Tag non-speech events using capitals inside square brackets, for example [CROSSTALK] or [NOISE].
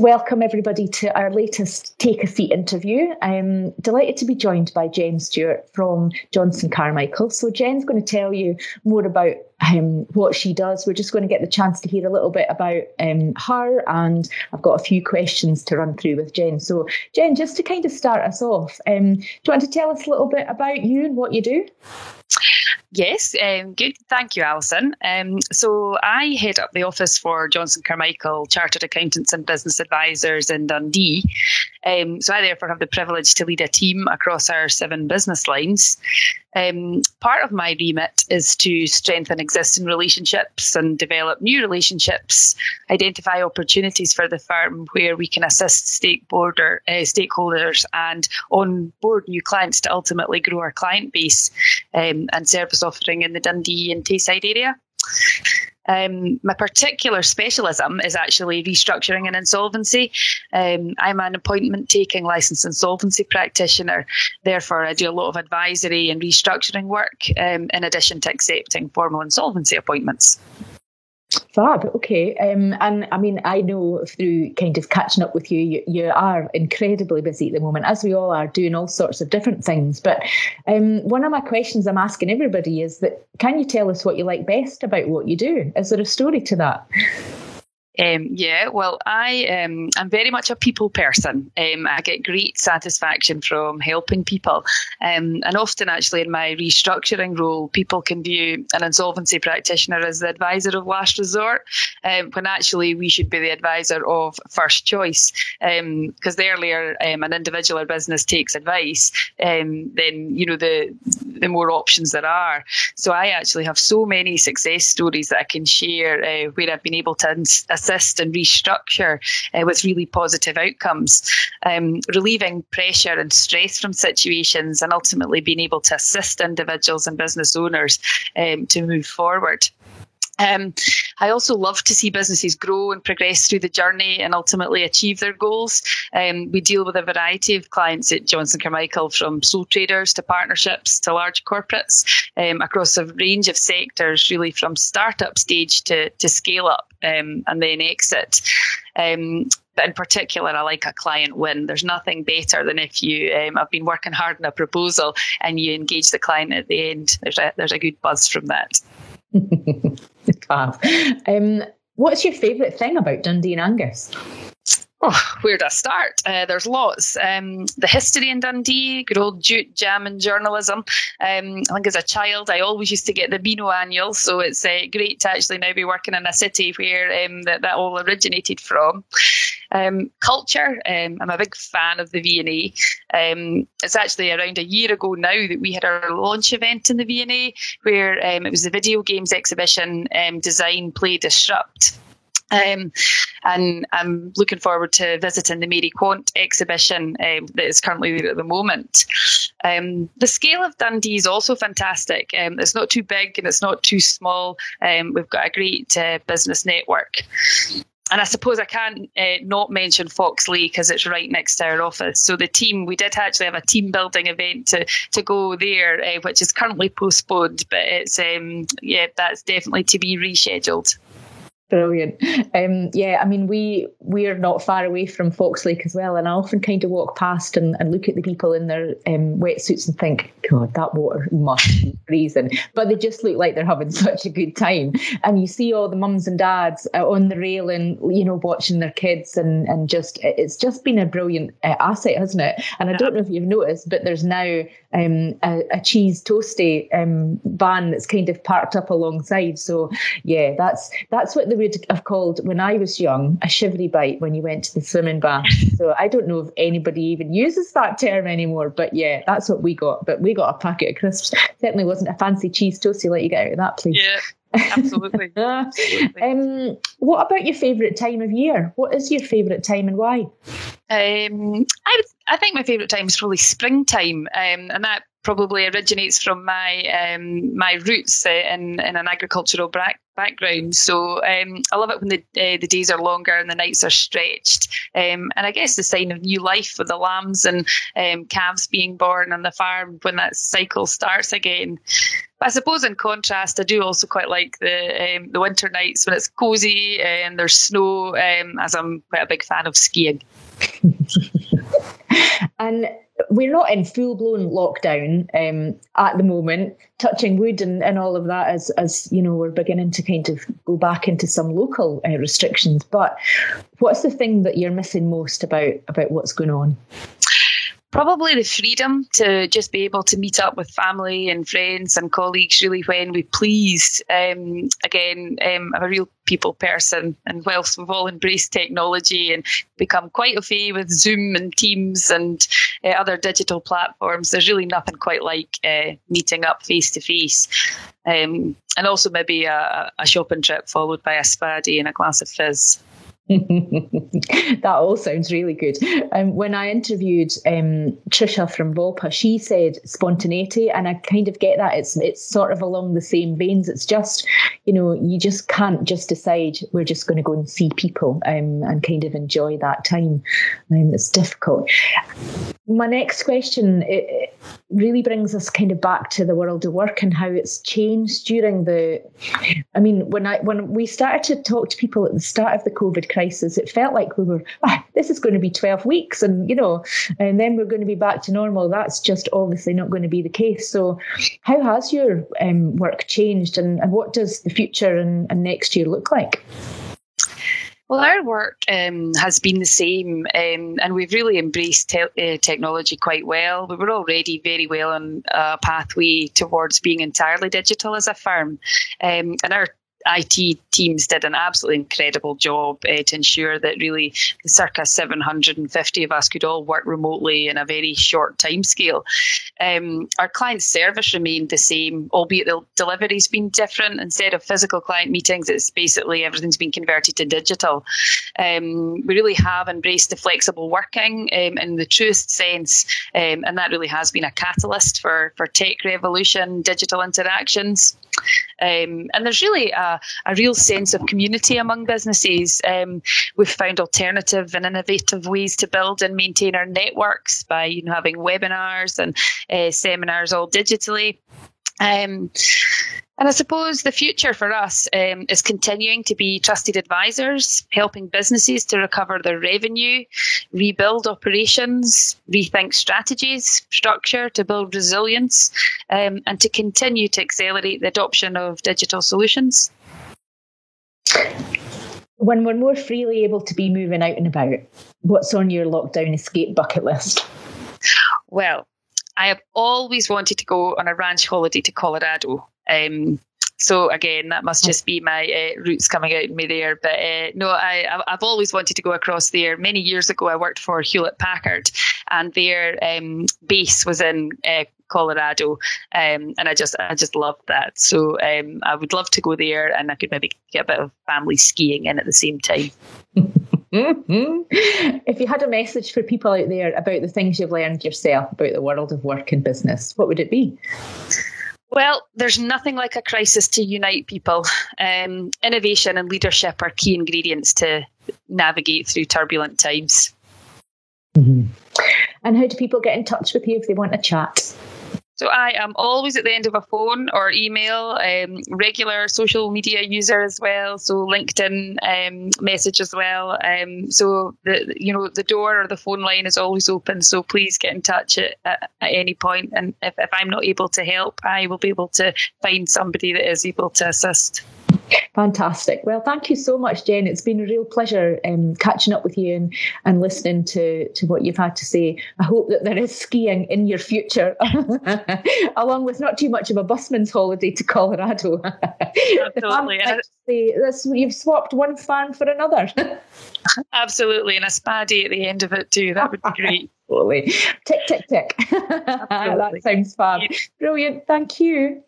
Welcome, everybody, to our latest Take a Seat interview. I'm delighted to be joined by Jenn Stewart from Johnston Carmichael. So, Jenn's going to tell you more about um, what she does. We're just going to get the chance to hear a little bit about um, her, and I've got a few questions to run through with Jenn. So, Jenn, just to kind of start us off, um, do you want to tell us a little bit about you and what you do? Yes, um, good. Thank you, Alison. Um, so I head up the office for Johnston Carmichael Chartered Accountants and Business Advisors in Dundee. Um, so I therefore have the privilege to lead a team across our seven business lines. Um, part of my remit is to strengthen existing relationships and develop new relationships, identify opportunities for the firm where we can assist stakeholder, uh, stakeholders and onboard new clients to ultimately grow our client base um, and service offering in the Dundee and Tayside area. Um, my particular specialism is actually restructuring and insolvency. Um, I'm an appointment taking licensed insolvency practitioner. Therefore, I do a lot of advisory and restructuring work um, in addition to accepting formal insolvency appointments. Fab. Okay. Um, and I mean, I know through kind of catching up with you, you, you, are incredibly busy at the moment, as we all are, doing all sorts of different things. But um, one of my questions I'm asking everybody is that can you tell us what you like best about what you do? Is there a story to that? Um, yeah, well, I um, I'm very much a people person. Um, I get great satisfaction from helping people, um, and often actually in my restructuring role, people can view an insolvency practitioner as the advisor of last resort, um, when actually we should be the advisor of first choice. Because um, the earlier an individual or business takes advice, then you know the the more options there are. So I actually have so many success stories that I can share uh, where I've been able to assist and restructure uh, with really positive outcomes, um, relieving pressure and stress from situations, and ultimately being able to assist individuals and business owners um, to move forward. Um, I also love to see businesses grow and progress through the journey and ultimately achieve their goals. Um, we deal with a variety of clients at Johnston Carmichael, from sole traders to partnerships to large corporates, um, across a range of sectors, really from startup stage to, to scale up um, and then exit. Um, but in particular, I like a client win. There's nothing better than if you um, have been working hard on a proposal and you engage the client at the end. There's a there's a good buzz from that. [LAUGHS] um, what's your favourite thing about Dundee and Angus? Oh, where I start? Uh, there's lots. Um, the history in Dundee, good old jute jam and journalism. Um, I think as a child, I always used to get the Beano annual, so it's uh, great to actually now be working in a city where um, that, that all originated from. Um, culture, um, I'm a big fan of the V&A. Um, it's actually around a year ago now that we had our launch event in the V&A, where it was the video games exhibition Design, Play, Disrupt. Um, and I'm looking forward to visiting the Mary Quant exhibition um, that is currently there at the moment. Um, the scale of Dundee is also fantastic. Um, it's not too big and it's not too small. Um, we've got a great uh, business network. And I suppose I can't uh, not mention Foxlake because it's right next to our office. So the team, we did actually have a team building event to to go there, uh, which is currently postponed, but it's um, yeah, that's definitely to be rescheduled. Brilliant. Um, yeah, I mean, we we're not far away from Foxlake as well, and I often kind of walk past and, and look at the people in their um, wetsuits and think, God, that water must be freezing. But they just look like they're having [LAUGHS] such a good time. And you see all the mums and dads uh, on the railing, you know, watching their kids, and and just it's just been a brilliant uh, asset, hasn't it? And I don't know if you've noticed, but there's now um, a, a, cheese toasty um, van that's kind of parked up alongside. So yeah, that's that's what they would have called when I was young a shivery bite when you went to the swimming bath. [LAUGHS] So I don't know if anybody even uses that term anymore, but yeah, that's what we got. But we got a packet of crisps. Certainly wasn't a fancy cheese toasty like you get out of that place. Yeah. Absolutely. [LAUGHS] Absolutely. um, what about your favourite time of year? What is your favourite time and why? Um, I, I think my favourite time is probably springtime, um, and that probably originates from my um, my roots uh, in in an agricultural bra- background. So um, I love it when the uh, the days are longer and the nights are stretched. Um, and I guess the sign of new life with the lambs and um, calves being born on the farm when that cycle starts again. But I suppose, in contrast, I do also quite like the um, the winter nights when it's cosy and there's snow, um, as I'm quite a big fan of skiing. [LAUGHS] and we're not in full blown lockdown um, at the moment. Touching wood and, and all of that, as as you know, we're beginning to kind of go back into some local uh, restrictions. But what's the thing that you're missing most about about what's going on? Probably the freedom to just be able to meet up with family and friends and colleagues really when we please. Um, again, um, I'm a real people person, and whilst we've all embraced technology and become quite okay with Zoom and Teams and uh, other digital platforms, there's really nothing quite like uh, meeting up face to face. and also maybe a, a shopping trip followed by a spaddy and a glass of fizz. [LAUGHS] that all sounds really good. Um, when I interviewed um, Trisha from Volpa, she said spontaneity, and I kind of get that. It's it's sort of along the same veins. It's just, you know, you just can't just decide we're just going to go and see people um, and kind of enjoy that time. Um, it's difficult. My next question it, really brings us kind of back to the world of work and how it's changed during the. I mean, when I when we started to talk to people at the start of the COVID crisis it felt like we were, ah, this is going to be 12 weeks and, you know, and then we're going to be back to normal. That's just obviously not going to be the case. So, how has your um, work changed and, and what does the future and, and next year look like? Well, our work um, has been the same, um, and we've really embraced te- uh, technology quite well. We were already very well on a pathway towards being entirely digital as a firm, um, and our IT teams did an absolutely incredible job uh, to ensure that really the circa 750 of us could all work remotely in a very short time scale. Um, our client service remained the same, albeit the delivery's been different. Instead of physical client meetings, it's basically everything's been converted to digital. Um, we really have embraced the flexible working um, in the truest sense, um, and that really has been a catalyst for, for tech revolution, digital interactions. Um, and there's really a, a, real sense of community among businesses. Um, we've found alternative and innovative ways to build and maintain our networks by you know, having webinars and uh, seminars all digitally. Um, and I suppose the future for us um, is continuing to be trusted advisors, helping businesses to recover their revenue, rebuild operations, rethink strategies, structure to build resilience, um, and to continue to accelerate the adoption of digital solutions. When we're more freely able to be moving out and about, what's on your lockdown escape bucket list? Well, I have always wanted to go on a ranch holiday to Colorado. Um, so again, that must just be my uh, roots coming out in me there. But uh, no, I, I've always wanted to go across there. Many years ago, I worked for Hewlett Packard, and their um, base was in uh, Colorado, um, and I just I just loved that. So um, I would love to go there, and I could maybe get a bit of family skiing in at the same time. [LAUGHS] if you had a message for people out there about the things you've learned yourself about the world of work and business, what would it be? Well, there's nothing like a crisis to unite people. Um, innovation and leadership are key ingredients to navigate through turbulent times. Mm-hmm. And how do people get in touch with you if they want to chat? So I am always at the end of a phone or email, um, regular social media user as well. So LinkedIn um, message as well. Um, so the you know the door or the phone line is always open. So please get in touch at, at, any point. And if, if I'm not able to help, I will be able to find somebody that is able to assist. Fantastic. Well, thank you so much, Jenn. It's been a real pleasure um, catching up with you and, and listening to, to what you've had to say. I hope that there is skiing in your future, [LAUGHS] along with not too much of a busman's holiday to Colorado. [LAUGHS] Absolutely. say, this, you've swapped one fan for another. [LAUGHS] Absolutely. And a spaddy at the end of it, too. That would be great. Absolutely. Tick, tick, tick. that sounds fun. Brilliant. Thank you.